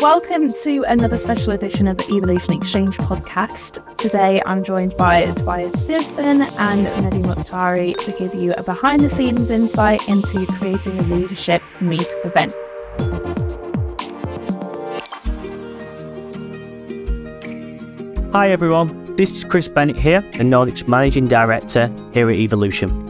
Welcome to another special edition of the Evolution Exchange podcast. Today I'm joined by Tobias Simpson and Mehdi Mokhtari to give you a behind the scenes insight into creating a leadership meet event. Hi everyone, this is Chris Bennett here, the Nordics Managing Director here at Evolution.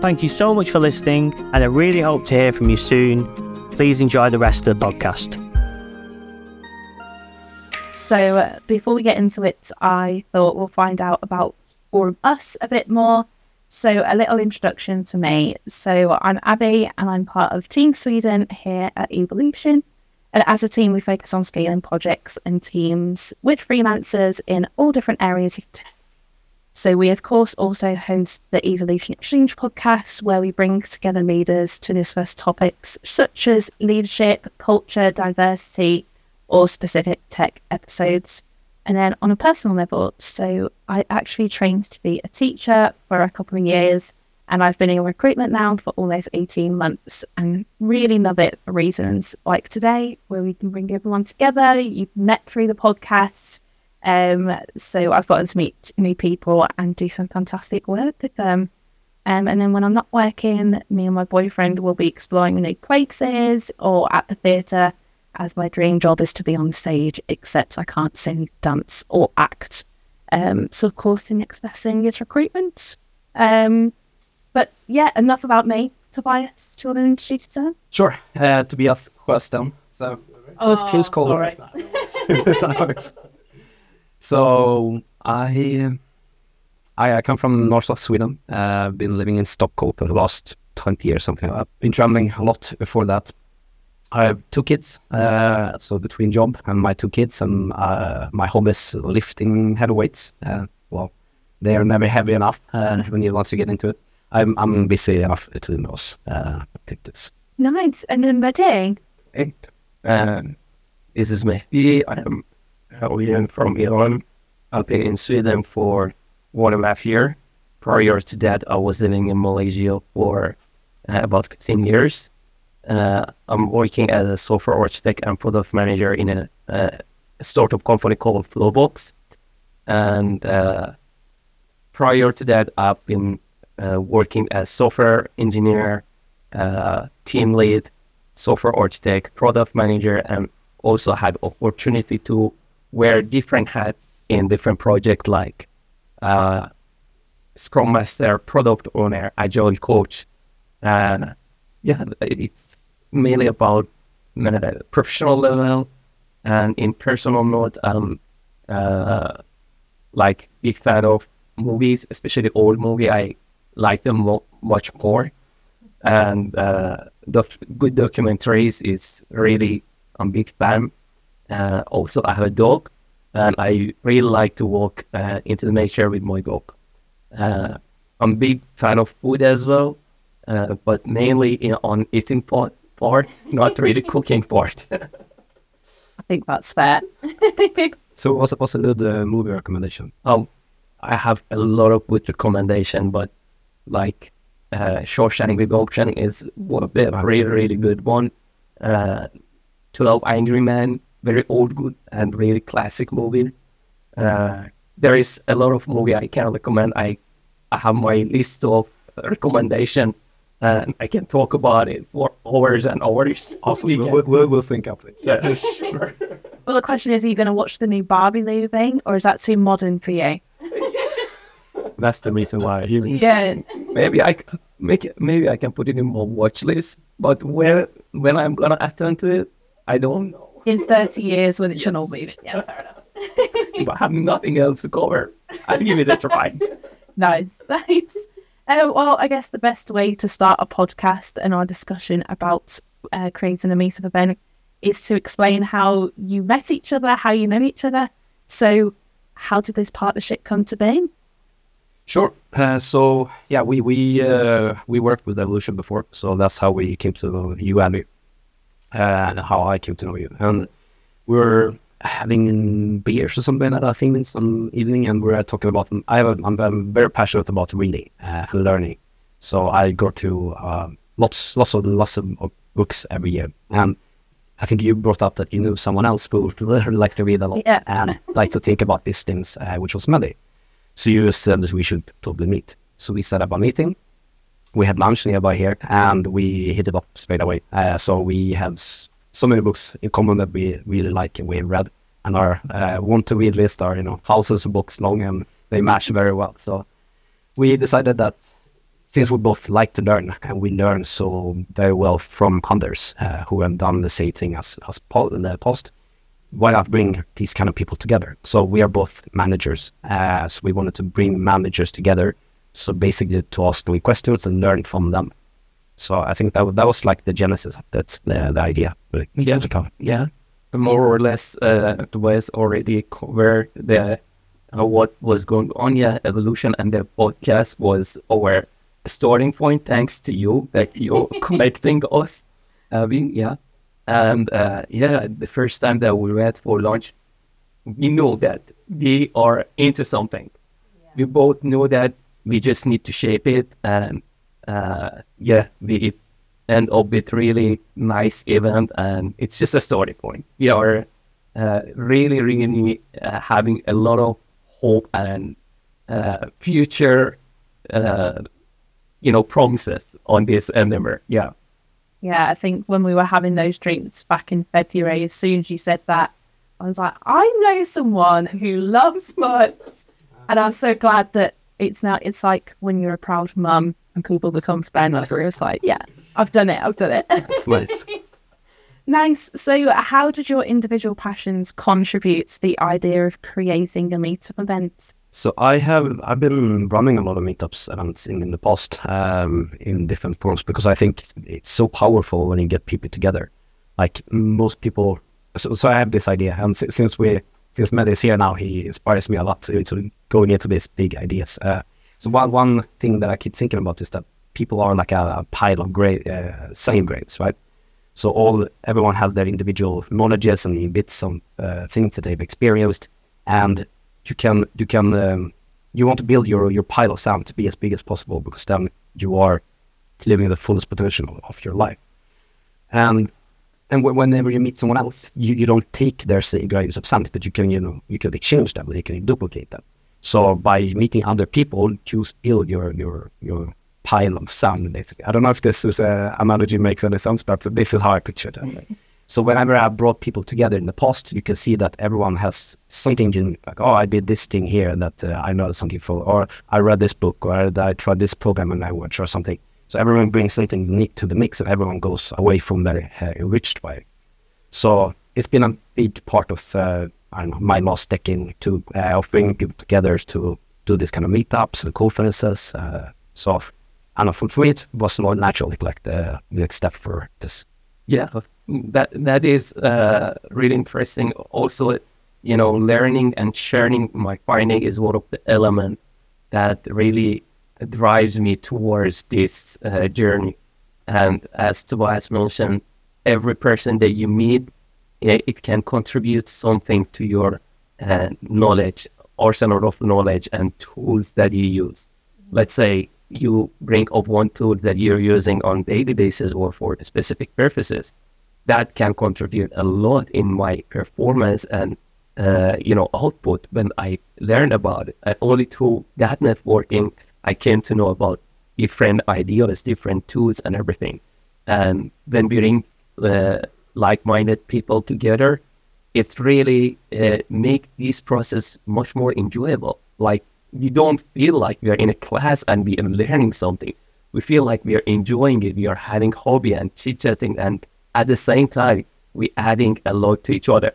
Thank you so much for listening, and I really hope to hear from you soon. Please enjoy the rest of the podcast. So, uh, before we get into it, I thought we'll find out about all of us a bit more. So, a little introduction to me. So, I'm Abi, and I'm part of Team Sweden here at Evolution. And as a team, we focus on scaling projects and teams with freelancers in all different areas of so, we of course also host the Evolution Exchange podcast, where we bring together leaders to discuss topics such as leadership, culture, diversity, or specific tech episodes. And then on a personal level, so I actually trained to be a teacher for a couple of years, and I've been in recruitment now for almost 18 months and really love it for reasons like today, where we can bring everyone together. You've met through the podcast um, so I've gotten to meet new people and do some fantastic work with them. Um, and then when I'm not working, me and my boyfriend will be exploring new places or at the theatre, as my dream job is to be on stage, except I can't sing, dance, or act. Um, so, of course, the next best thing is recruitment. Um, but yeah, enough about me. Tobias, do you want to introduce yourself? Sure. Uh, Tobias Sjosten. So, oh, it's choose call. Sorry. So I I come from north of Sweden. Uh, I've been living in Stockholm for the last 20 years, something. I've been traveling a lot before that. I have two kids, uh, so between job and my two kids, and uh, my hobby is lifting heavy weights. Uh, well, they are never heavy enough uh, when you once you get into it. I'm I'm busy enough between those uh, activities. Nice. And then wedding. Hey, um, this is me. Yeah, I am Helene from Iran. I've been in Sweden for one and a half year. Prior to that, I was living in Malaysia for uh, about 15 years. Uh, I'm working as a software architect and product manager in a, a startup company called Flowbox. And uh, prior to that, I've been uh, working as software engineer, uh, team lead, software architect, product manager, and also had opportunity to wear different hats in different projects like uh, Scrum Master, Product Owner, Agile Coach. And yeah, it's mainly about uh, professional level and in personal note, um, uh, like big fan of movies, especially old movie. I like them mo- much more. And uh, the good documentaries is really I'm big fan. Uh, also, I have a dog, and I really like to walk uh, into the nature with my dog. Uh, I'm a big fan of food as well, uh, but mainly in, on eating part, part, not really cooking part. I think that's fair. so, what's, what's a good uh, movie recommendation? Um, I have a lot of good recommendation, but like uh, Shawshank Redemption is one of the really, really good one. Uh, 12 Angry Men very old good and really classic movie. Uh, there is a lot of movie I can recommend. I, I have my list of recommendation and I can talk about it for hours and hours. Awesome. We'll, we'll, we'll, think up it. Yeah, sure. Well, the question is, are you going to watch the new Barbie movie, or is that too modern for you? That's the reason why. Yeah. Maybe I make it, maybe I can put it in my watch list, but when when I'm gonna attend to it, I don't know in 30 years when it's yes. an old movie. Yeah, fair enough. but have nothing else to cover. I'd give it a try. nice, nice. Uh, well, I guess the best way to start a podcast and our discussion about uh, creating a meetup event is to explain how you met each other, how you know each other. So, how did this partnership come to be? Sure. Uh, so yeah, we we uh, we worked with Evolution before, so that's how we came to you and me, and how I came to know you. And we were having beers or something like that, I think, in some evening, and we were talking about. I have a, I'm, I'm very passionate about reading uh, and learning, so I go to um, lots lots of lots of, of books every year, and I think you brought up that you knew someone else who would like to read a lot Yeah. and like to think about these things, uh, which was Mehdi. So you said that we should totally meet. So we set up a meeting. We had lunch nearby here, and we hit it up straight away. Uh, so we have s- so many books in common that we really like and we've read, and our uh, want to read list are you know thousands of books long, and they match very well. So we decided that since we both like to learn and we learn so very well from others uh, who have done the same thing as as Paul in the past, why not bring these kind of people together? So we are both managers, uh, so we wanted to bring managers together. So basically to ask them questions and learn from them. So I think that that was like the genesis. That's the, the idea. Like, Yeah. Yeah, more or less, uh, it was already covered the uh, what was going on. Yeah, evolution and the podcast was our starting point. Thanks to you that you connecting us. Having yeah, and uh, yeah, the first time that we went for lunch, we know that we are into something. We both know that we just need to shape it, and uh, yeah, we end up with really nice event, and it's just a starting point. We are uh, really, really uh, having a lot of hope and uh, future, uh, you know, promises on this endeavor. Yeah. Yeah, I think when we were having those drinks back in February, as soon as you said that, I was like, I know someone who loves mutts. And I'm so glad that it's now, it's like when you're a proud mum and people become fan of you, it's like, yeah, I've done it, I've done it. nice. nice. So, how did your individual passions contribute to the idea of creating a meetup event? So I have I've been running a lot of meetups events in, in the past um, in different forms because I think it's so powerful when you get people together. Like most people, so, so I have this idea, and since we since is here now, he inspires me a lot to, to going into these big ideas. Uh, so one one thing that I keep thinking about is that people are like a, a pile of grade, uh, same grades, right? So all everyone has their individual knowledges and bits of uh, things that they've experienced, and you can you can um, you want to build your your pile of sand to be as big as possible because then you are living the fullest potential of, of your life. And and whenever you meet someone else, you, you don't take their same grains of sand, but you can you know you can exchange them, you can duplicate them. So by meeting other people, you build your your your pile of sand. Basically, I don't know if this is a analogy makes any sense, but this is how I picture it. So whenever I brought people together in the past, you can see that everyone has something in like, oh, I did this thing here that uh, I know something for, or I read this book, or I tried this programming language or something. So everyone brings something unique to the mix, and everyone goes away from there uh, enriched it. So it's been a big part of uh, my last decade to uh, of bringing people together to do this kind of meetups and conferences. Uh, so know, for, me, it was more naturally like the next step for this. Yeah, that that is uh, really interesting. Also, you know, learning and sharing my finding is one of the elements that really drives me towards this uh, journey. And as Tobias mentioned, every person that you meet, it, can contribute something to your uh, knowledge, arsenal of knowledge and tools that you use. Let's say you bring up one tool that you're using on daily basis or for specific purposes that can contribute a lot in my performance and uh, you know output when I learn about it. And only through that networking I came to know about different ideas, different tools, and everything. And when we bring uh, like-minded people together, it's really uh, make this process much more enjoyable. Like we don't feel like we are in a class and we are learning something. We feel like we are enjoying it. We are having hobby and chit chatting, and at the same time, we adding a lot to each other.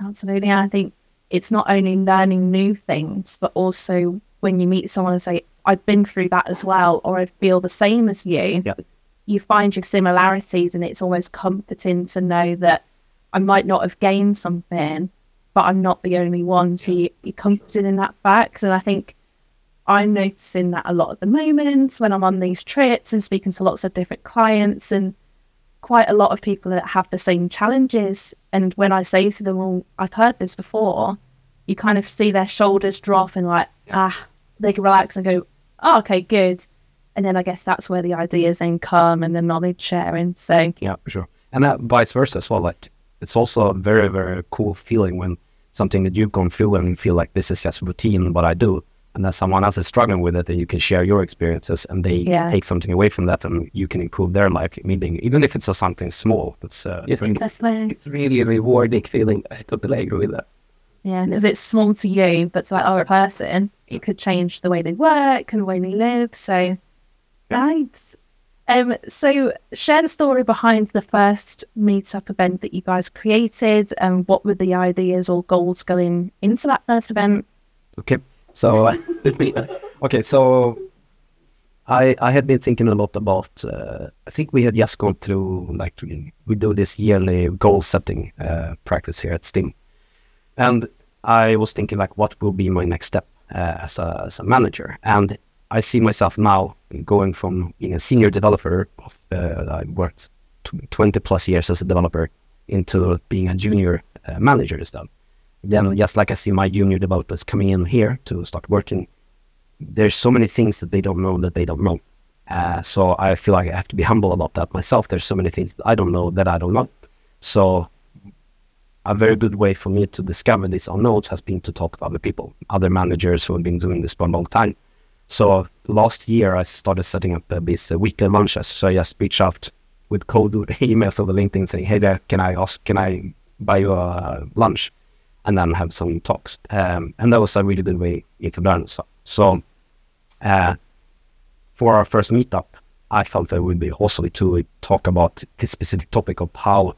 Absolutely. I think it's not only learning new things, but also when you meet someone and say, I've been through that as well, or I feel the same as you, Yeah. you find your similarities and it's almost comforting to know that I might not have gained something, but I'm not the only one to be comforted in that fact. And I think I'm noticing that a lot at the moment when I'm on these trips and speaking to lots of different clients and quite a lot of people that have the same challenges. And when I say to them, well, I've heard this before, you kind of see their shoulders drop and like, ah, they can relax and go, oh, okay, good. And then I guess that's where the ideas then come and the knowledge sharing. So Yeah, for sure. And that vice versa as well. Like it's also a very, very cool feeling when something that you've gone through and feel like this is just routine what I do. And that someone else is struggling with it and you can share your experiences and they Yeah. take something away from that and you can improve their life, meaning even if it's a something small. That's uh, Yeah. It's really a rewarding feeling. I totally agree with that. yeah, and if it's small to you, but to that other person, it could change the way they work and the way they live. So, nice. Um, so share the story behind the first meetup event that you guys created, and what were the ideas or goals going into that first event? Okay. So, uh, okay. So, I I had been thinking a lot about. Uh, I think we had just gone through like we, do this yearly goal setting uh, practice here at STIM, and I was thinking like, what will be my next step uh, as a as a manager? And I see myself now going from being a senior developer of uh, I worked tw- 20 plus years as a developer into being a junior uh, manager instead then just like I see my junior developers coming in here to start working, there's so many things that they don't know that they don't know. Uh, so I feel like I have to be humble about that myself. There's so many things I don't know that I don't know. So a very good way for me to discover these unknowns has been to talk to other people, other managers who have been doing this for a long time. So last year I started setting up uh, these uh, weekly lunches. So I just reach out with cold emails over LinkedIn saying, "Hey there, can I ask, can I buy you a lunch?" and then have some talks. Um, and that was a really good way to learn. So, uh, for our first meetup, I felt it would be awesome to talk about this specific topic of how,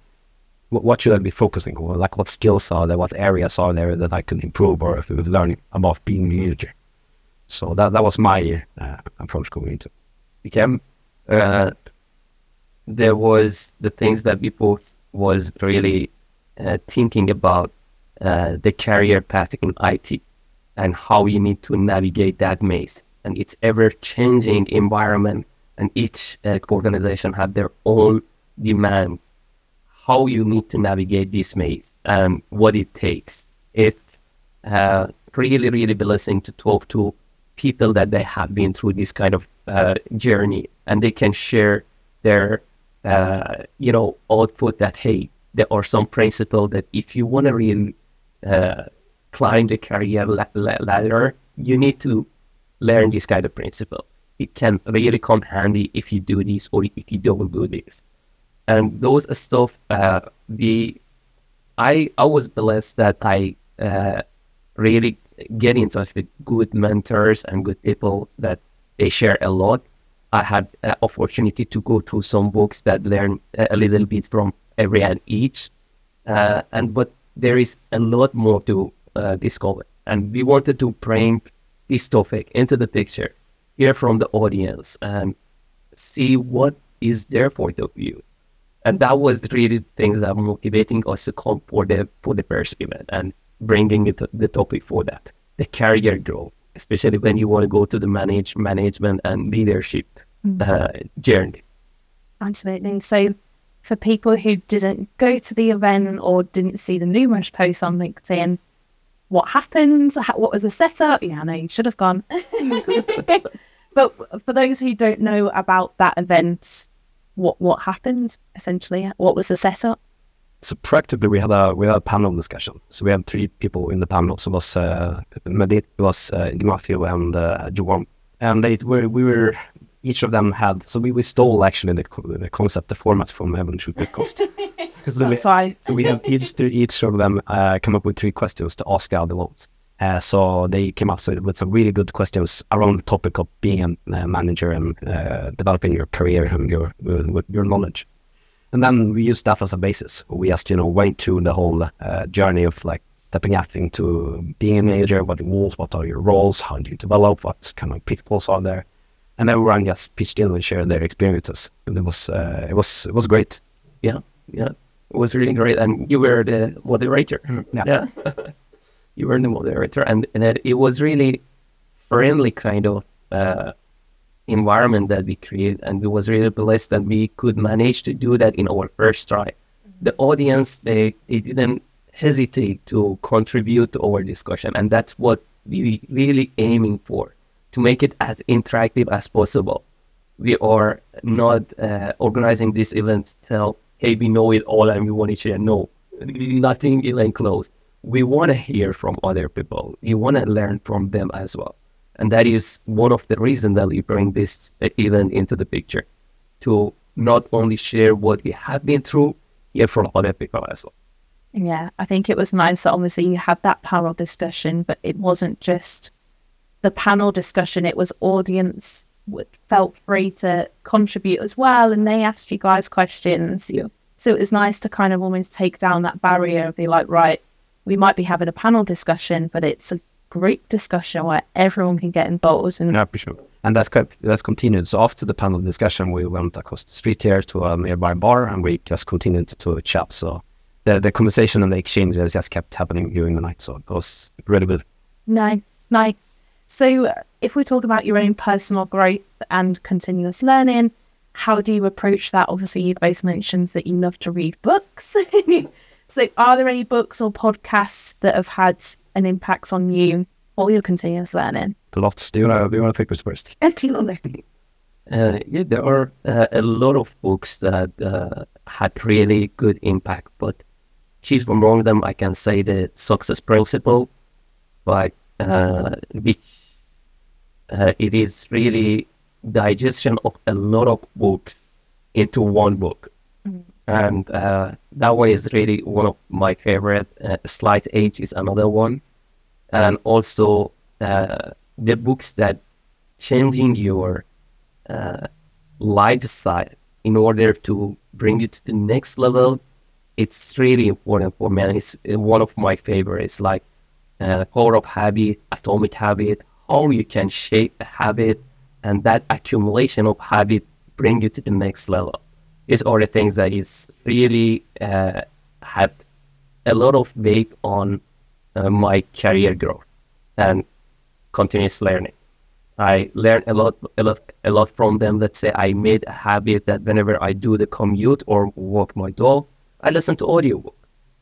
wh- what should I be focusing on? Like, what skills are there? What areas are there that I can improve or if I was learning about being a manager? So that that was my uh, approach going into. became uh, there was the things that we both was really uh, thinking about uh, the career path in IT and how you need to navigate that maze and its ever changing environment and each uh, organization had their own demands how you need to navigate this maze and what it takes. It's uh, really really blessing to talk to people that they have been through this kind of uh, journey. And they can share their uh, you know output that hey there are some principles that if you want to really uh, climb the career la- la- ladder you need to learn this kind of principle. It can really come handy if you do this or if you don't do this and those stuff uh, we I I was blessed that I uh, really get in touch with good mentors and good people that they share a lot. I had uh, opportunity to go through some books that learn a little bit from every and each, uh, and but there is a lot more to uh, discover, and we wanted to bring this topic into the picture, hear from the audience, and see what is there for the view and that was really things that were motivating us to come for the for the first event and bringing it the topic for that the career growth especially when you want to go to the manage management and leadership uh, journey Absolutely. So, for people who didn't go to the event or didn't see the numerous posts on LinkedIn, what happened? How, what was the setup? Yeah, I know you should have gone. but for those who don't know about that event, what what happened essentially? What was the setup? So practically, we had a we had a panel discussion. So we had three people in the panel. So it was uh, Mehdi, it was uh, Ignacio, and uh, Johan. And they were we were each of them had so we, we stole actually the, the concept, the format from Evan Shoot Cost. so, we, That's why. so we have each each of them uh, come up with three questions to ask the other ones. Uh, so they came up with some really good questions around the topic of being a uh, manager and uh, developing your career and your with your knowledge. And then we used that as a basis. We just, you know, went through the whole uh, journey of like stepping up into being a manager, what means, what are your roles, how do you develop, what kind of pitfalls are there. And everyone just pitched in and shared their experiences. And it was, uh, it was, it was great. yeah yeah it was really great, and you were the moderator. Yeah. you were the moderator, and, and it, it was really friendly kind of uh, environment that we created, and we was really blessed that we could manage to do that in our first try. The audience they, they didn't hesitate to contribute to our discussion, and that's what we really aiming for to make it as interactive as possible. We are not uh, organizing this event to tell, hey, we know it all and we want to share. No, nothing is enclosed. We want to hear from other people. We want to learn from them as well. And that is one of the reasons that we bring this event into the picture to not only share what we have been through, hear from other people as well. Yeah, I think it was nice that obviously you had that panel discussion, but it wasn't just the panel discussion, it was audience felt free to contribute as well, and they asked you guys questions. Yeah. So it was nice to kind of almost take down that barrier of be like, right, we might be having a panel discussion, but it's a group discussion where everyone can get involved. And Yeah, for sure. And that's that's continued. So after the panel discussion, we went across the street here to a nearby bar, and we just continued to chat. So the the conversation and the exchange just kept happening during the night. So it was really good. Nice, nice. So, if we talk about your own personal growth and continuous learning, how do you approach that? Obviously, you both mentioned that you love to read books. so, are there any books or podcasts that have had an impact on you or your continuous learning? Lots. Do you wanna do you wanna pick which first? Uh, yeah, there are uh, a lot of books that uh, had really good impact, but chief among them, I can say the Success Principle, but uh, which uh, it is really digestion of a lot of books into one book, and uh, that way is really one of my favorite. Uh, Slight Edge is another one, and also uh, the books that changing your uh, lifestyle in order to bring you to the next level. It's really important for me. It's uh, one of my favorites, like uh, Power of Habit, Atomic Habit, how you can shape a habit, and that accumulation of habit bring you to the next level. These are the things that is really uh, had a lot of weight on uh, my career growth and continuous learning. I learned a lot, a lot, a lot from them. Let's say I made a habit that whenever I do the commute or walk my dog, I listen to audiobook.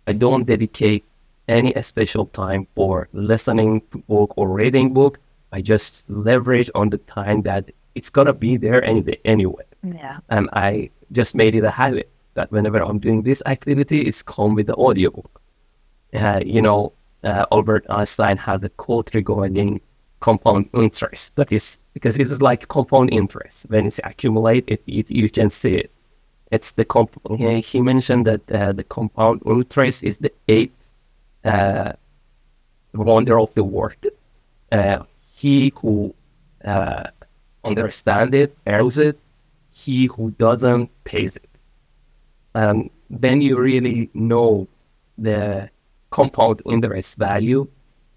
I don't dedicate any special time for listening to book or reading book. I just leverage on the time that it's gonna be there anyway. Anyway, Yeah. and I just made it a habit that whenever I'm doing this activity, it's come with the audiobook. Uh, you know, uh, Albert Einstein had a quote regarding compound interest. That is because it is like compound interest. When it's accumulate, it, you can see it. It's the comp. He, mentioned that uh, the compound interest is the eighth uh, wonder of the world. Uh, he who uh, understand it, earns it. He who doesn't pays it. And then you really know the compound interest value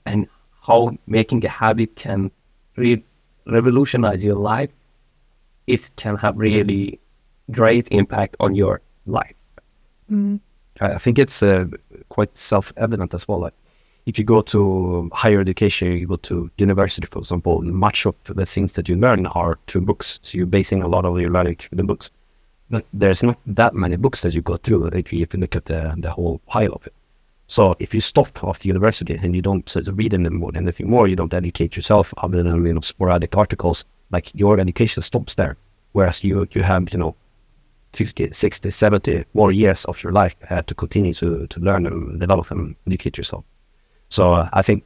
and how making a habit can re- revolutionize your life. It can have really great impact on your life. Mm. I I think it's uh, quite self-evident as well. Like, if you go to higher education, you go to university, for example, much of the things that you learn are through books. So you're basing a lot of your learning through the books. But there's not that many books that you go through if you, if you look at the, the whole pile of it. So if you stop after university and you don't sort read anymore, anything more, you don't educate yourself other than you know sporadic articles, like your education stops there. Whereas you you have you know 50, 60, 70 more years of your life uh, to continue to, to learn and develop and educate yourself. So uh, I think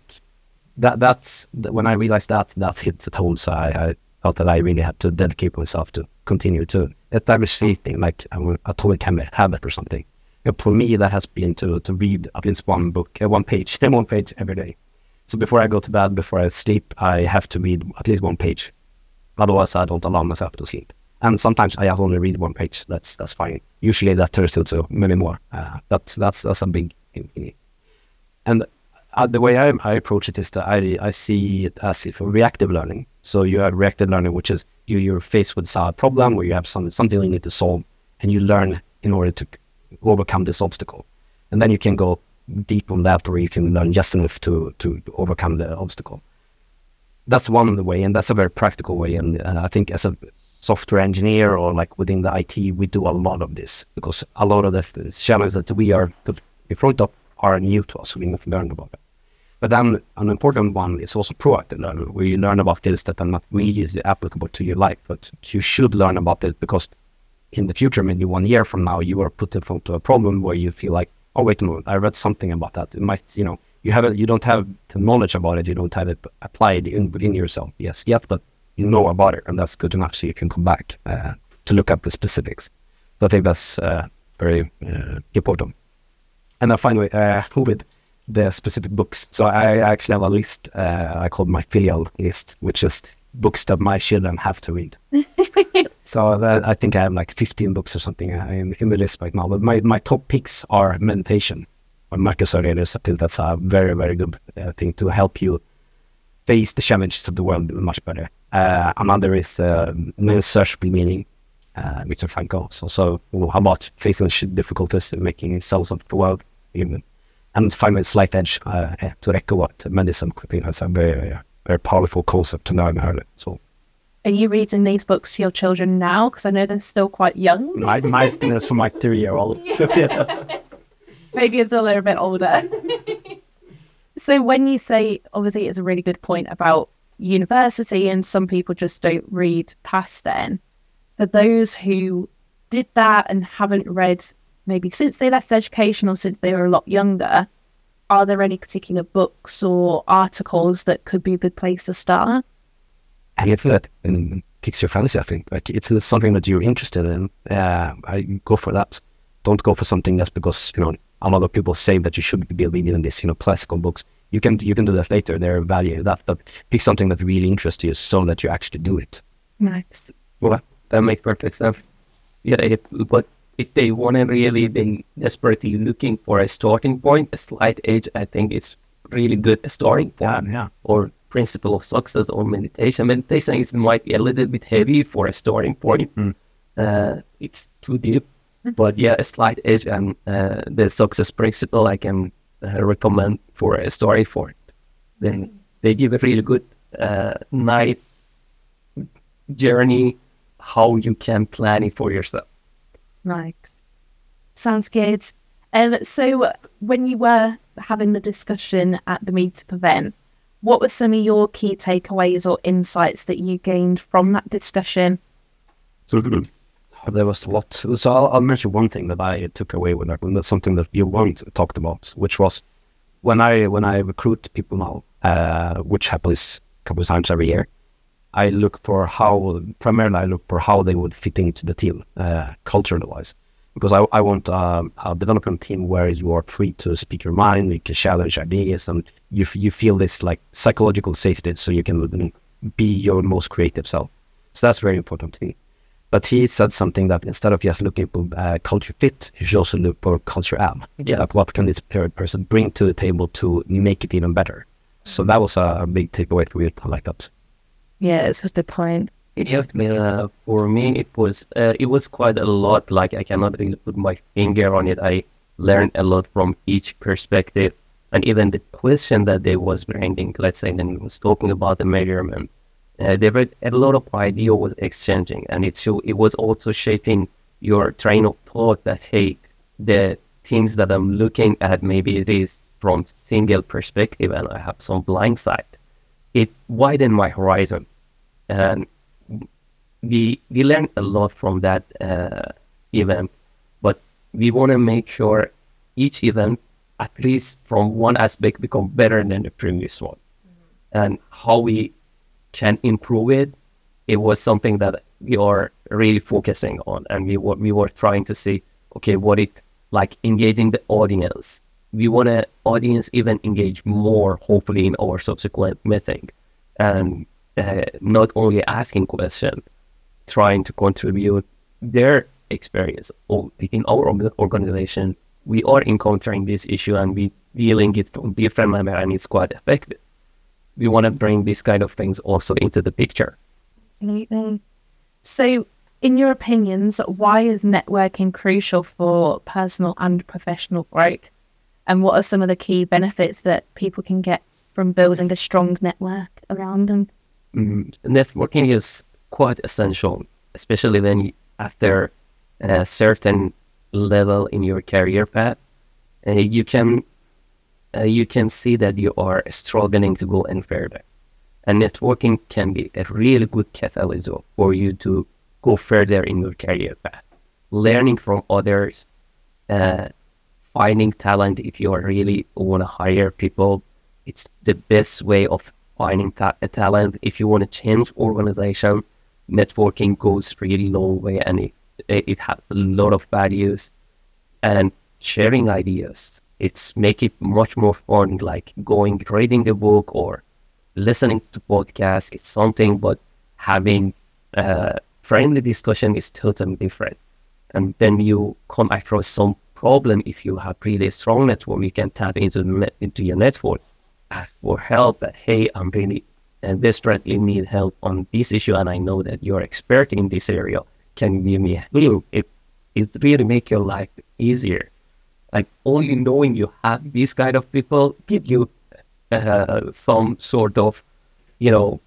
that that's when I realized that that hit the home. So I, I felt that I really had to dedicate myself to continue to establish anything like a atomic habit habit or something. And for me, that has been to to read at least one book, uh, one page, one page every day. So before I go to bed, before I sleep, I have to read at least one page. Otherwise, I don't allow myself to sleep. And sometimes I have only read one page. That's that's fine. Usually that turns into many more. Uh, that's that's that's a big thing. And uh, the way I, I approach it is that I I see it as if a reactive learning. So you have reactive learning, which is you you're faced with a problem where you have some something you need to solve, and you learn in order to overcome this obstacle, and then you can go deep on that, or you can learn just enough to to overcome the obstacle. That's one way, and that's a very practical way. And, and I think as a software engineer or like within the IT, we do a lot of this because a lot of the challenges that we are in front of are new to us. We need to learn about it. But then an important one is also proactive learning, where you learn about things that are not really applicable to your life, but you should learn about it because in the future, maybe one year from now, you are put in front of a problem where you feel like, oh wait a moment, I read something about that. It might, you know, you have you don't have the knowledge about it, you don't have it applied in, within yourself. Yes, yet, but you know about it, and that's good enough, so you can come back uh, to look up the specifics. So I think that's uh, very uh, important. And then finally, uh, the specific books. So I actually have a list uh, I call my filial list, which is books that my children have to read. so that, I think I have like 15 books or something uh, in, in the list right now. But my, my top picks are meditation by Marcus Aurelius. I think that's a very, very good uh, thing to help you face the challenges of the world much better. Uh, another is uh, Man's Search for Meaning, uh, Viktor Frankl. So, so about facing difficulties and making sense of the world. Even. And finally, Slight Edge uh, to echo what medicine has a very, very powerful concept to learn early. So are you reading these books to your children now? Because I know they're still quite young. My, my is for my three-year-old. Maybe it's a little bit older. so when you say, obviously, it's a really good point about university, and some people just don't read past then. For those who did that and haven't read maybe since they left education or since they were a lot younger, are there any particular books or articles that could be a good place to start? any of that and kicks your fantasy, I think. Like it's something that you're interested in. Uh, I go for that. Don't go for something that's because you know a lot of people say that you should be reading in this, you know, classical books. You can you can do that later. There are value that, but pick something that really interests you so that you actually do it. Nice. Well, that makes perfect sense. Yeah, but if they want to really be desperately looking for a starting point, a Slight Edge, I think it's really good starting point. Yeah, yeah. Or principle of success or meditation. Meditation is might be a little bit heavy for a starting point. Mm. Uh, it's too deep, mm. but yeah, a Slight Edge and uh, the success principle I can uh, recommend for a story for it. Then they give a really good, uh, nice journey how you can plan it for yourself. Nice. Sounds good. Um, so when you were having the discussion at the meetup event, what were some of your key takeaways or insights that you gained from that discussion? So there was a lot. So I'll, I'll mention one thing that I took away with that, and that's something that you weren't talked about, which was when I when I recruit people now, uh, which happens a couple of times every year. I look for how primarily I look for how they would fit into the team, uh, culturally wise because I, I want um, a development team where you are free to speak your mind, you can challenge ideas, and you you feel this like psychological safety, so you can be your most creative self. So that's very important to me. But he said something that instead of just looking for uh, culture fit, you should also look for culture add. Yeah. Like what can this third person bring to the table to make it even better? So that was a, a big takeaway for me. I like that. Yeah, it's just a point. Me uh, for me it was uh, it was quite a lot like i cannot really put my finger on it. I learned a lot from each perspective. And even the question that they was bringing let's say then was talking about the measurement uh, there were a lot of idea was exchanging. And it so it was also shaping your train of thought that hey the things that i'm looking at maybe it is from single perspective and i have some blind side it widened my horizon and we we learned a lot from that uh, event, but we want to make sure each event, at least from one aspect, become better than the previous one, mm-hmm. and how we can improve it. It was something that we are really focusing on, and we were we were trying to see, okay, what it like engaging the audience. We want the audience even engage more, hopefully, in our subsequent meeting, and uh, not only asking questions trying to contribute their experience in our organization. We are encountering this issue and we dealing it from different manner and it's quite effective. We want to bring these kind of things also into the picture. Absolutely. So in your opinions, why is networking crucial for personal and professional growth? And what are some of the key benefits that people can get from building a strong network around them? Mm, networking is quite essential, especially you, after a certain level in your career path, uh, you can uh, you can see that you are struggling to go any further. And networking can be a really good catalyst for you to go further in your career path. Learning from others, uh, finding talent if you really want to hire people, it's the best way of finding ta- a talent. If you want to change organization, networking goes really long way and it, it has a lot of values and sharing ideas. It's make it much more fun, like going reading a book or listening to podcast. It's something, but having uh, friendly discussion is totally different. And then you come across some problem. If you have really strong network, you can tap into into your network, ask for help. That hey, I'm really and desperately need help on this issue, and I know that you're expert in this area. Can you give me help? It it really make your life easier. Like only knowing you have these kind of people give you uh, some sort of, you know,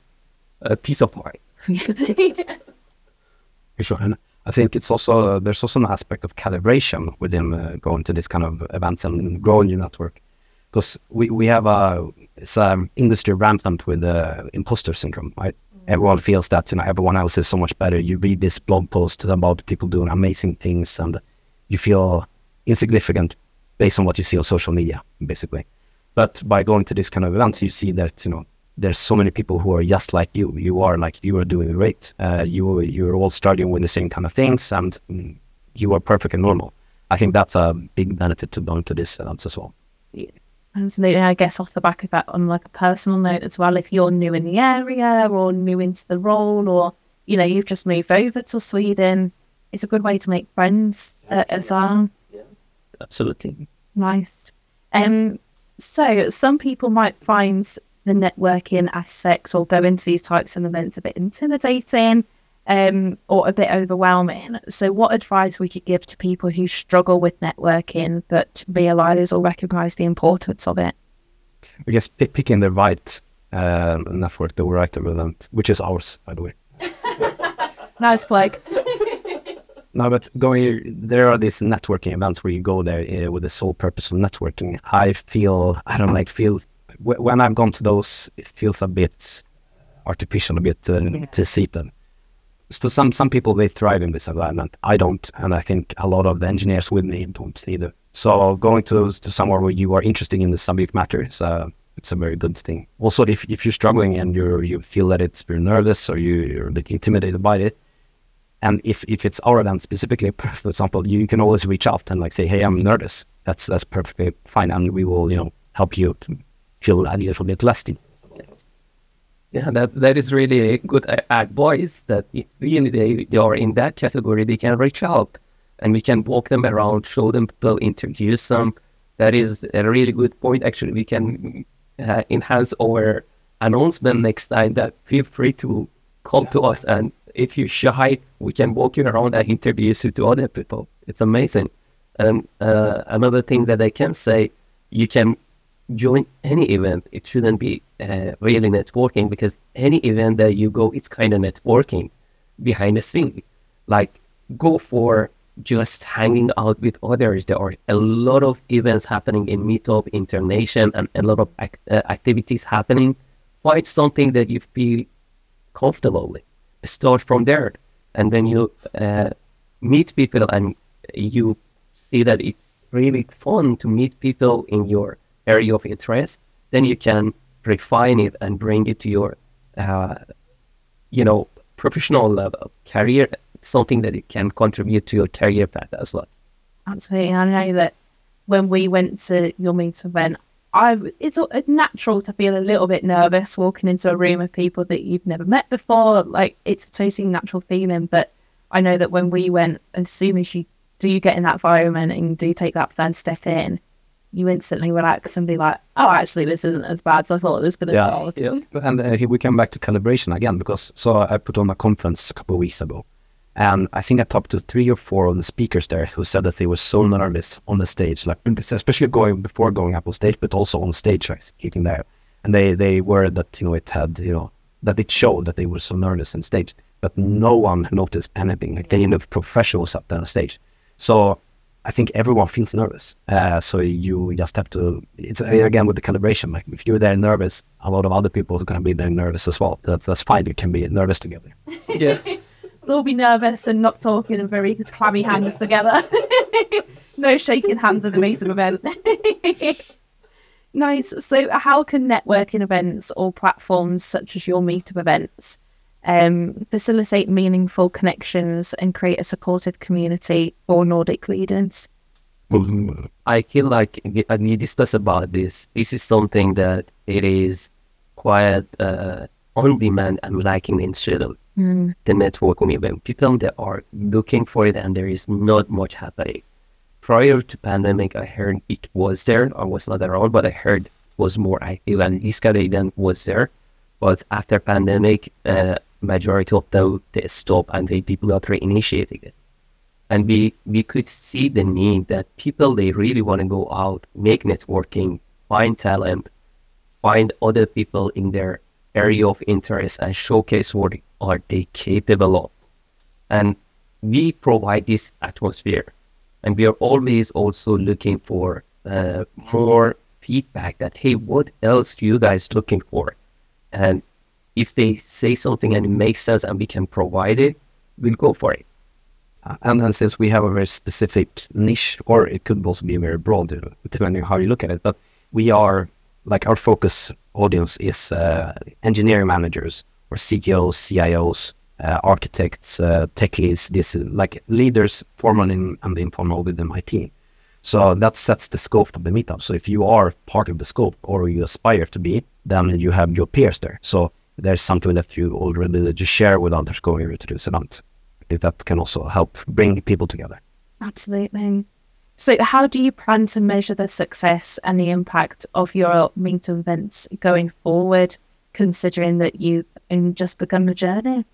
uh, peace of mind. I think it's also there's also an aspect of calibration within uh, going to this kind of events and growing your network, because we, we have a it's um, industry rampant with uh, imposter syndrome. Right? Everyone feels that you know everyone else is so much better. You read this blog post about people doing amazing things, and you feel insignificant based on what you see on social media, basically. But by going to this kind of events, you see that you know there's so many people who are just like you. You are like you are doing great. Uh, you you're all starting with the same kind of things, and mm, you are perfect and normal. I think that's a big benefit to going to this events as well. Yeah. Absolutely. I guess off the back of that, on like a personal note as well, if you're new in the area or new into the role, or you know you've just moved over to Sweden, it's a good way to make friends uh, as well. Yeah, absolutely. Nice. Um. So some people might find the networking aspects or go into these types of events a bit intimidating um, or a bit overwhelming. So, what advice we could give to people who struggle with networking but realize or recognize the importance of it? I guess p- picking the right uh, network, the right event, which is ours, by the way. nice plug. no, but going there are these networking events where you go there uh, with the sole purpose of networking. I feel I don't like feel when I've gone to those, it feels a bit artificial, a bit uh, conceited. So some some people they thrive in this environment. I don't, and I think a lot of the engineers with me don't either. So going to to somewhere where you are interested in the subject matter is uh, it's a very good thing. Also, if if you're struggling and you you feel that it's you're nervous or you you're a bit intimidated by it, and if if it's our event specifically, for example, you can always reach out and like say, hey, I'm nervous. That's that's perfectly fine, and we will you know help you feel a little bit less yeah, that that is really a good advice. That really they, they are in that category, they can reach out, and we can walk them around, show them people, introduce them. That is a really good point. Actually, we can uh, enhance our announcement next time. That feel free to come to us, and if you're shy, we can walk you around and introduce you to other people. It's amazing. And uh, another thing that I can say, you can join any event, it shouldn't be uh, really networking because any event that you go, it's kind of networking behind the scene. Like go for just hanging out with others. There are a lot of events happening in Meetup, Internation, and a lot of ac- uh, activities happening. Find something that you feel comfortable with. Start from there, and then you uh, meet people, and you see that it's really fun to meet people in your area of interest, then you can refine it and bring it to your, uh, you know, professional level, career, something that it can contribute to your career path as well. Absolutely. I know that when we went to your meet event, I it's natural to feel a little bit nervous walking into a room of people that you've never met before. Like it's a totally natural feeling. But I know that when we went, as soon as you do get in that environment and do take that first step in, you instantly relax and be like, oh, actually, this isn't as bad as I thought it was going to yeah, be. Yeah, and uh, we come back to calibration again because so I put on a conference a couple of weeks ago, And I think I talked to three or four of the speakers there who said that they were so nervous on the stage, like especially going before going up on stage, but also on stage, like kicking there. And they they were that you know it had you know that it showed that they were so nervous on stage, but no one noticed anything. Like they of professionals up there on stage. So I think everyone feels nervous. Uh, so you just have to. It's again with the calibration. Like if you're there nervous, a lot of other people are going to be there nervous as well. That's that's fine. You can be nervous together. Yeah. We'll all be nervous and not talking and very clammy hands together. no shaking hands at the meetup event. nice. So, how can networking events or platforms such as your meetup events um, facilitate meaningful connections and create a supportive community for Nordic leaders? I feel like when we discuss about this, this is something that it is quite uh, on demand and lacking in Sweden Mm. the networking event. People that are looking for it and there is not much happening. Prior to pandemic, I heard it was there. I was not around, but I heard it was more active and of event was there. But after pandemic, uh, majority of them they stop and they people are reinitiating it. And we we could see the need that people they really want to go out, make networking, find talent, find other people in their area of interest and showcase what are they capable of. And we provide this atmosphere. And we are always also looking for uh, more feedback that, hey, what else you guys looking for? And if they say something and it makes sense and we can provide it, we'll go for it. Uh, and, and since we have a very specific niche, or it could also be very broad, uh, depending on how you look at it, but we are like our focus audience is uh, engineering managers or CTOs, CIOs, uh, architects, uh, tech leads, this like leaders, formal and informal within IT. So that sets the scope of the meetup. So if you are part of the scope or you aspire to be, then you have your peers there. So there's something that you already just share with others going into this event. That can also help bring people together. Absolutely. So, how do you plan to measure the success and the impact of your meetup events going forward, considering that you've just begun the journey?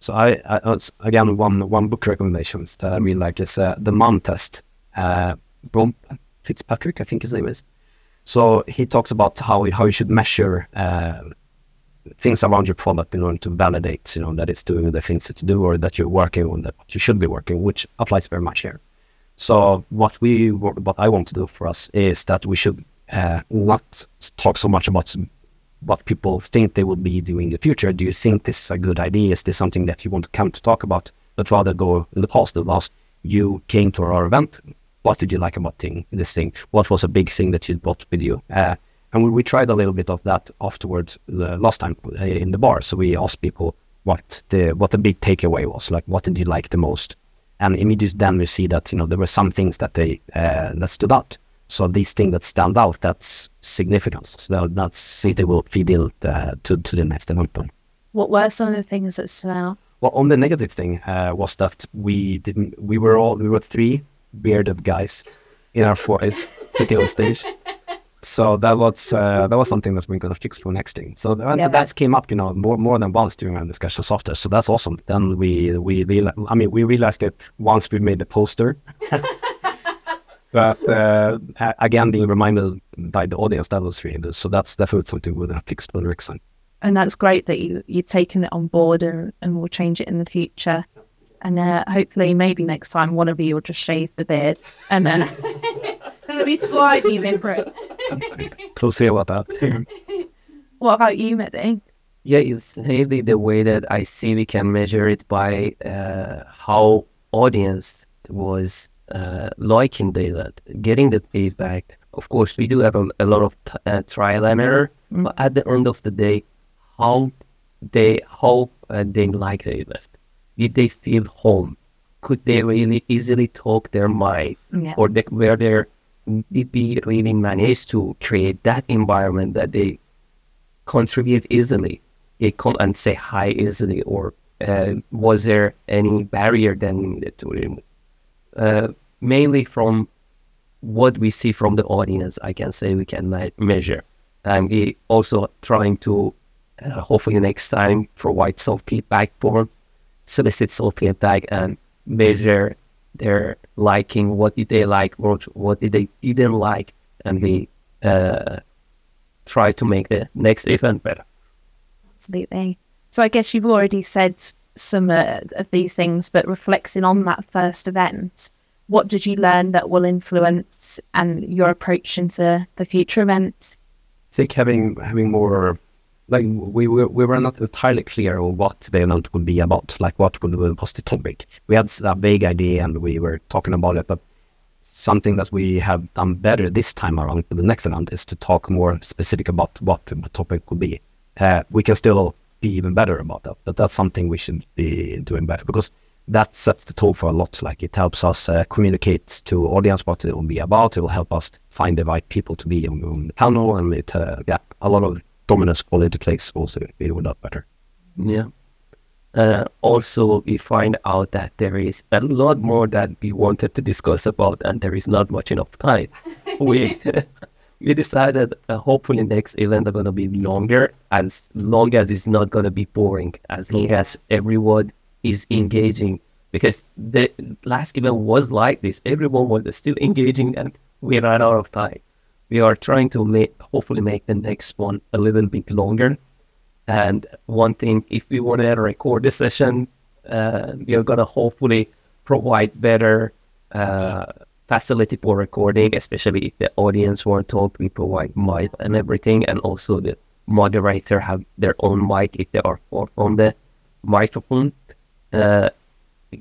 So, I, I again one one book recommendations that I really like is uh, the Mom Test. Uh, Rob Fitzpatrick, I think his name is. So he talks about how how you should measure uh, things around your product in order to validate, you know, that it's doing the things that you do or that you're working on that you should be working, which applies very much here. So what we what I want to do for us is that we should uh, not talk so much about what people think they will be doing in the future. Do you think this is a good idea? Is this something that you want to come to talk about? But rather go in the positive last you came to our event. What did you like about thing, this thing? What was a big thing that you brought with you? Uh, and we, we, tried a little bit of that afterwards the last time uh, in the bar. So we asked people what the what the big takeaway was, like what did you like the most? and immediately then we see that you know there were some things that they uh, that stood out. So these things that stand out, that's significance. So that's it will feed in uh, to to the next event. What were some of the things that stood out? Well, on the negative thing uh, was that we didn't. We were all we were three bearded guys in our forties sitting on stage. So that was uh, that was something that we're going to fix for next thing. So that, yeah, that came up, you know, more more than once during our discussion of software. So that's awesome. Then we we I mean, we realized it once we made the poster. but uh, again, being reminded by the audience, that was really good. So that's definitely something we'll fix for next time. And that's great that you you've taken it on board and, and we'll change it in the future. And uh, hopefully, maybe next time, one of you will just shave the beard and then. It'll be slightly different. We'll about that. what about you, Mehdi? Yeah, it's really the way that I see we can measure it by uh, how audience was uh, liking the event, getting the feedback. Of course, we do have a, a lot of t- uh, trial and error, mm-hmm. but at the end of the day, how they how uh, they like the event, did they feel home? Could they really easily talk their mind, yeah. or they, were there we really manage to create that environment that they contribute easily, they come and say hi easily, or uh, was there any barrier needed to remove? Uh, mainly from what we see from the audience, I can say we can measure. And we also trying to uh, hopefully next time provide some feedback form solicit soul feedback and measure their liking, what did they like, what, what did they didn't like, and they uh, try to make the next event better. Absolutely. So I guess you've already said some uh, of these things, but reflecting on that first event, what did you learn that will influence and your approach into the future events? I think having having more like we were we were not entirely clear on what the event would be about, like what would was the topic. We had a vague idea and we were talking about it, but something that we have done better this time around for the next event is to talk more specific about what the topic would be. Uh, we can still be even better about that, but that's something we should be doing better because that sets the tone for a lot. Like it helps us uh, communicate to audience what it will be about. It will help us find the right people to be on, on the panel, and it uh, yeah, a lot of dominance quality place also be a lot better. Yeah. Uh, also, we find out that there is a lot more that we wanted to discuss about, and there is not much enough time. we we decided uh, hopefully next event are going to be longer, as long as it's not going to be boring, as long as everyone is engaging. Because the last event was like this, everyone was still engaging, and we ran out of time. We are trying to make, hopefully make the next one a little bit longer. And one thing, if we want to record the session, uh, we are going to hopefully provide better uh, facility for recording, especially if the audience want to talk, we provide mic and everything, and also the moderator have their own mic if they are on the microphone. Uh,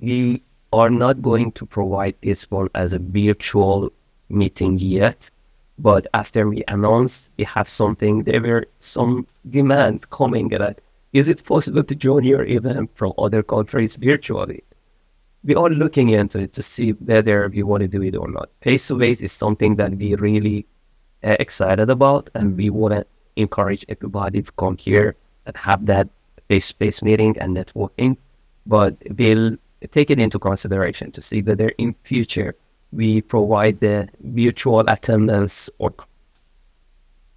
we are not going to provide this one as a virtual meeting yet, but after we announce we have something, there were some demands coming that is it possible to join your event from other countries virtually? we are looking into it to see whether we want to do it or not. Face to face is something that we really uh, excited about, and we want to encourage everybody to come here and have that face to face meeting and networking. But we'll take it into consideration to see whether in future we provide the virtual attendance or.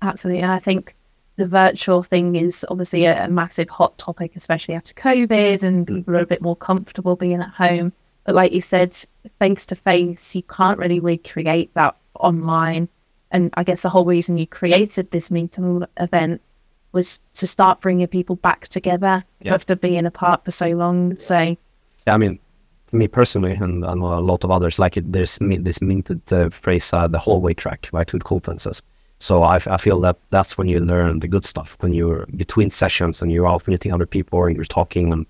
Absolutely, and I think the virtual thing is obviously a, a, massive hot topic, especially after COVID, and mm. people are a bit more comfortable being at home. But like you said, face to face, you can't really recreate that online. And I guess the whole reason you created this meeting event was to start bringing people back together yeah. after being apart for so long. So, yeah, I mean, me personally, and I know a lot of others, like it, there's this minted uh, phrase, uh, the hallway track, right, with conferences. So I, I feel that that's when you learn the good stuff, when you're between sessions and you're out meeting other people and you're talking and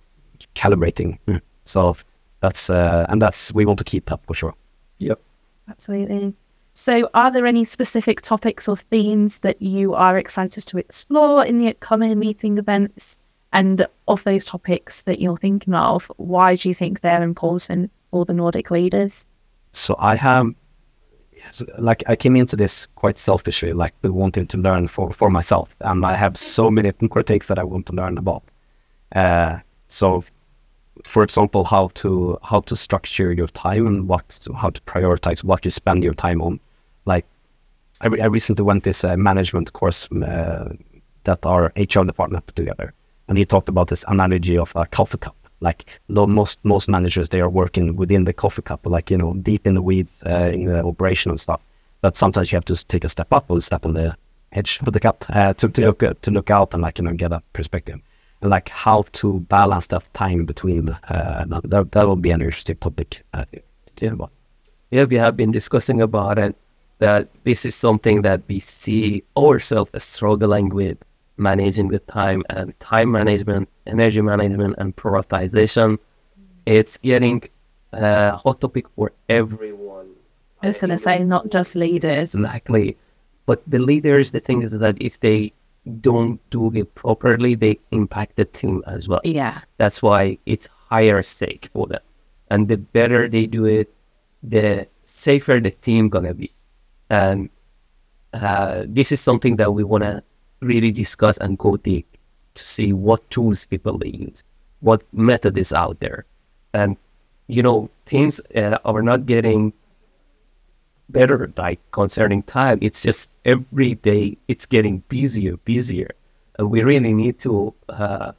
calibrating. Mm. So that's uh, and that's we want to keep that for sure. Yep. Absolutely. So, are there any specific topics or themes that you are excited to explore in the upcoming meeting events? And of those topics that you're thinking of, why do you think they're important for the Nordic leaders? So, I have like I came into this quite selfishly, like wanting to learn for, for myself, and I have so many takes that I want to learn about. Uh, so, for example, how to how to structure your time and what how to prioritize what you spend your time on. Like, I, I recently went this uh, management course uh, that our HR department put together, and he talked about this analogy of a coffee cup like most most managers they are working within the coffee cup like you know deep in the weeds uh, in the operation and stuff. But sometimes you have to take a step up or step on the edge of the cup uh, to, to look to look out and like you know get a perspective. And like how to balance that time between uh, that, that will be an interesting topic uh, yeah, yeah we have been discussing about it that this is something that we see ourselves struggling with managing the time and time management, energy management, and prioritization. It's getting a hot topic for everyone. I was going to say, not just leaders. Exactly. But the leaders, the thing is that if they don't do it properly, they impact the team as well. Yeah. That's why it's higher stake for them. And the better they do it, the safer the team gonna be. And uh, this is something that we wanna really discuss and go deep to see what tools people use, what method is out there. And, you know, teams uh, are not getting better like concerning time. It's just every day it's getting busier, busier. And we really need to uh,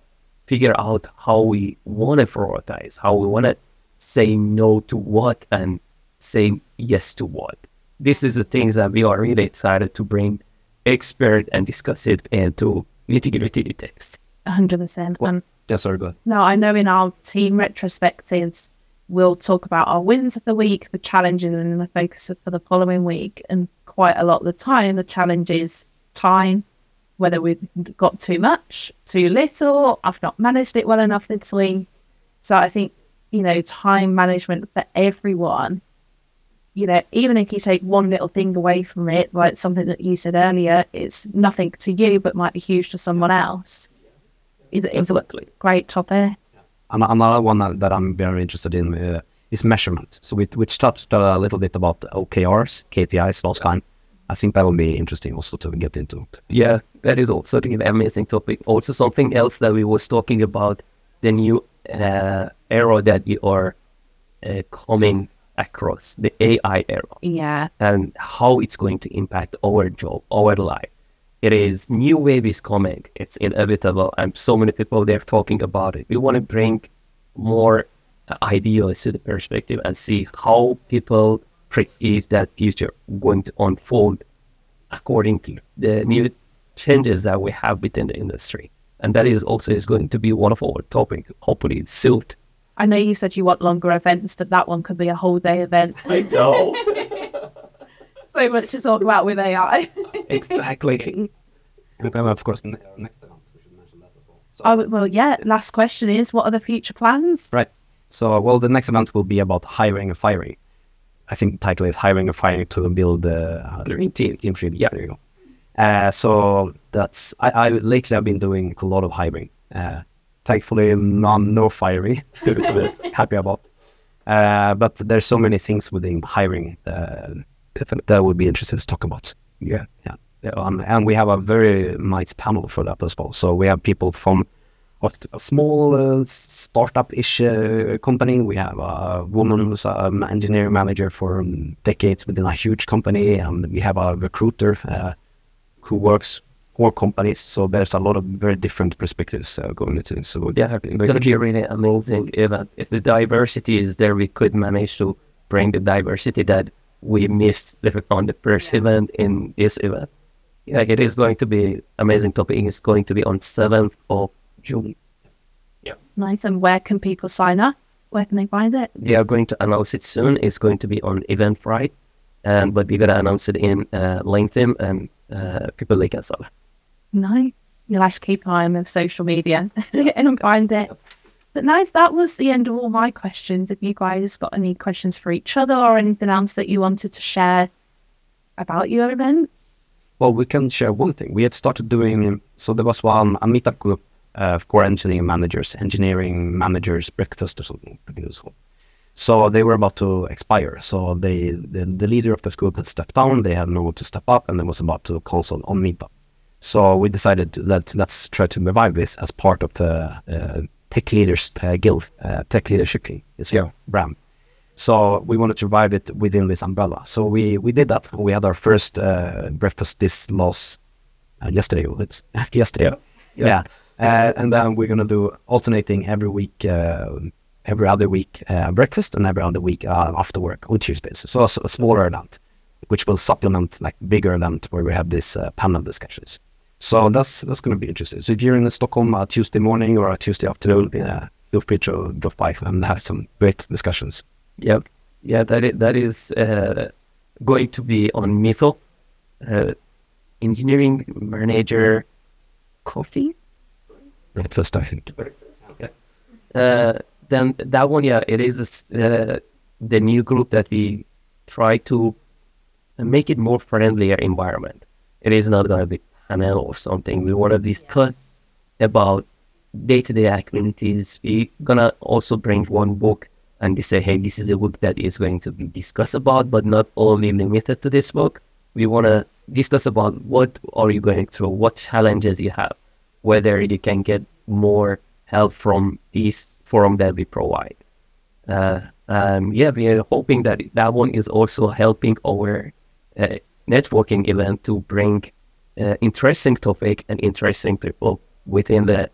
figure out how we want to prioritize, how we want to say no to what and say yes to what. This is the things that we are really excited to bring expert and discuss it and to nitty-gritty text. 100%. And Yes, sorry, go ahead. No, I know in our team retrospectives, we'll talk about our wins of the week, the challenges, and the focus for the following week. And quite a lot of the time, the challenge is time, whether we've got too much, too little, I've not managed it well enough this week. So I think, you know, time management for everyone, you know, even if you take one little thing away from it, like something that you said earlier, it's nothing to you, but might be huge to someone else. Is, is a great topic. An- Another one that that I'm very interested in uh, is measurement. So we we touched a little bit about OKRs, KPIs last time. I think that will be interesting also to get into. Yeah, that is also an amazing topic. Also, something else that we was talking about the new uh, era that we are uh, coming across, the AI era, Yeah. and how it's going to impact our job, our life. It is new wave is coming. It's inevitable, and so many people they're talking about it. We want to bring more uh, ideas to the perspective and see how people perceive that future going to unfold according to the new changes that we have within the industry. And that is also is going to be one of our topic, hopefully soon. I know you said you want longer events, but that one could be a whole day event. I know. so much to talk about with AI. Exactly. And then, of course, ne- next event we should mention that as. So, oh, well, yeah. Last question is, what are the future plans? Right. So, well, the next event will be about hiring and firing. I think the title is hiring and firing to build uh, dream team. Team dream. Yeah, there you go. Uh, so that's I, I lately I've been doing a lot of hiring. Uh, thankfully, none, no fiery, to be happy about. Uh, but there's so many things within hiring uh, that would be interesting to talk about. Yeah, yeah. Um, and we have a very nice panel for that as well. So we have people from a small uh, startup-ish uh, company. We have a woman who's an engineering manager for um, decades within a huge company, and we have a recruiter uh, who works for companies. So there's a lot of very different perspectives uh, going into it. So Yeah, it's going to be a really amazing event. If the diversity is there, we could manage to bring the diversity that we missed on the first event in this event. Yeah, it is going to be amazing topic. It's going to be on 7th of June. Yeah. Nice. And where can people sign up? Where can they find it? They are going to announce it soon. It's going to be on Eventbrite, and but we're gonna announce it in uh, LinkedIn and uh, people like us. Nice. You'll have to keep an eye on the social media and find it. But nice. That was the end of all my questions. If you guys got any questions for each other or anything else that you wanted to share about your events, Well, we can share one thing. We have started doing, so there was one, a meetup group uh, of core engineering managers, engineering managers breakfast or something. So they were about to expire. So they, the, the leader of the group had stepped down. They had no one to step up, and they was about to consult on meetup. So we decided that let's try to revive this as part of the uh, Tech Leaders uh, Guild, uh, Tech Leadership. It's yeah. brand. So we wanted to revive it within this umbrella. So we, we did that. We had our first uh, breakfast this last uh, yesterday. It's yesterday. Yeah. Uh, and then we're gonna do alternating every week, uh, every other week uh, breakfast and every other week uh, after work on Tuesdays. So a smaller event, which will supplement like bigger event where we have this uh, panel discussions. So that's that's gonna be interesting. So if you're in Stockholm uh, Tuesday morning or a Tuesday afternoon, uh, feel free to drop by and have some great discussions. Yeah, yeah, that is, that is uh, going to be on Meetup, uh, engineering manager coffee. Breakfast, I think. Uh, then that one, yeah, it is this, uh, the new group that we try to make it more friendlier environment. It is not going to be panel or something. We want to discuss about day-to-day activities. We're gonna also bring one book and we say, hey, this is a book that is going to be discussed about, but not only limited to this book. We want to discuss about what are you going through, what challenges you have, whether you can get more help from this forum that we provide. Uh, um, yeah, we are hoping that that one is also helping our uh, networking event to bring uh, interesting topic and interesting people within the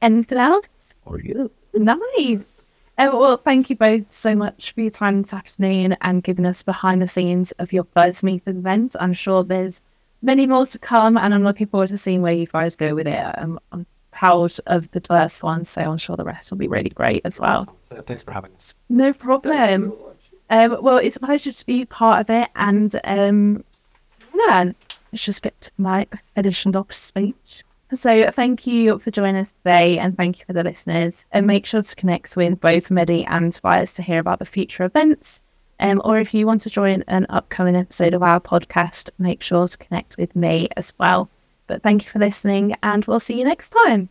Anything else? Or you? Nice. Um, well, thank you both so much for your time this afternoon and giving us behind the scenes of your first Meet event. I'm sure there's many more to come, and I'm looking forward to seeing where you guys go with it. Um, I'm proud of the first one, so I'm sure the rest will be really great as well. Thanks for having us. No problem. Um, well, it's a pleasure to be part of it, and um, yeah, let's just get to my additional speech. So, thank you for joining us today, and thank you for the listeners. And make sure to connect with both Mehdi and Tobias to hear about the future events. Um, or if you want to join an upcoming episode of our podcast, make sure to connect with me as well. But thank you for listening, and we'll see you next time.